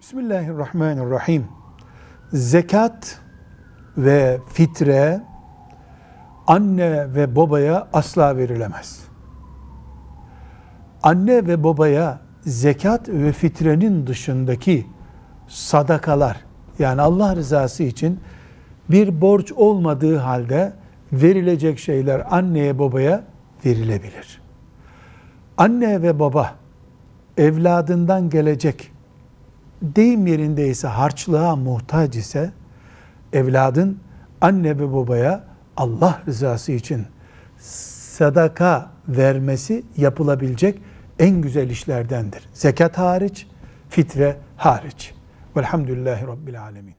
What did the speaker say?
Bismillahirrahmanirrahim. Zekat ve fitre anne ve babaya asla verilemez. Anne ve babaya zekat ve fitrenin dışındaki sadakalar yani Allah rızası için bir borç olmadığı halde verilecek şeyler anneye babaya verilebilir. Anne ve baba evladından gelecek deyim yerindeyse harçlığa muhtaç ise evladın anne ve babaya Allah rızası için sadaka vermesi yapılabilecek en güzel işlerdendir. Zekat hariç, fitre hariç. Velhamdülillahi Rabbil Alemin.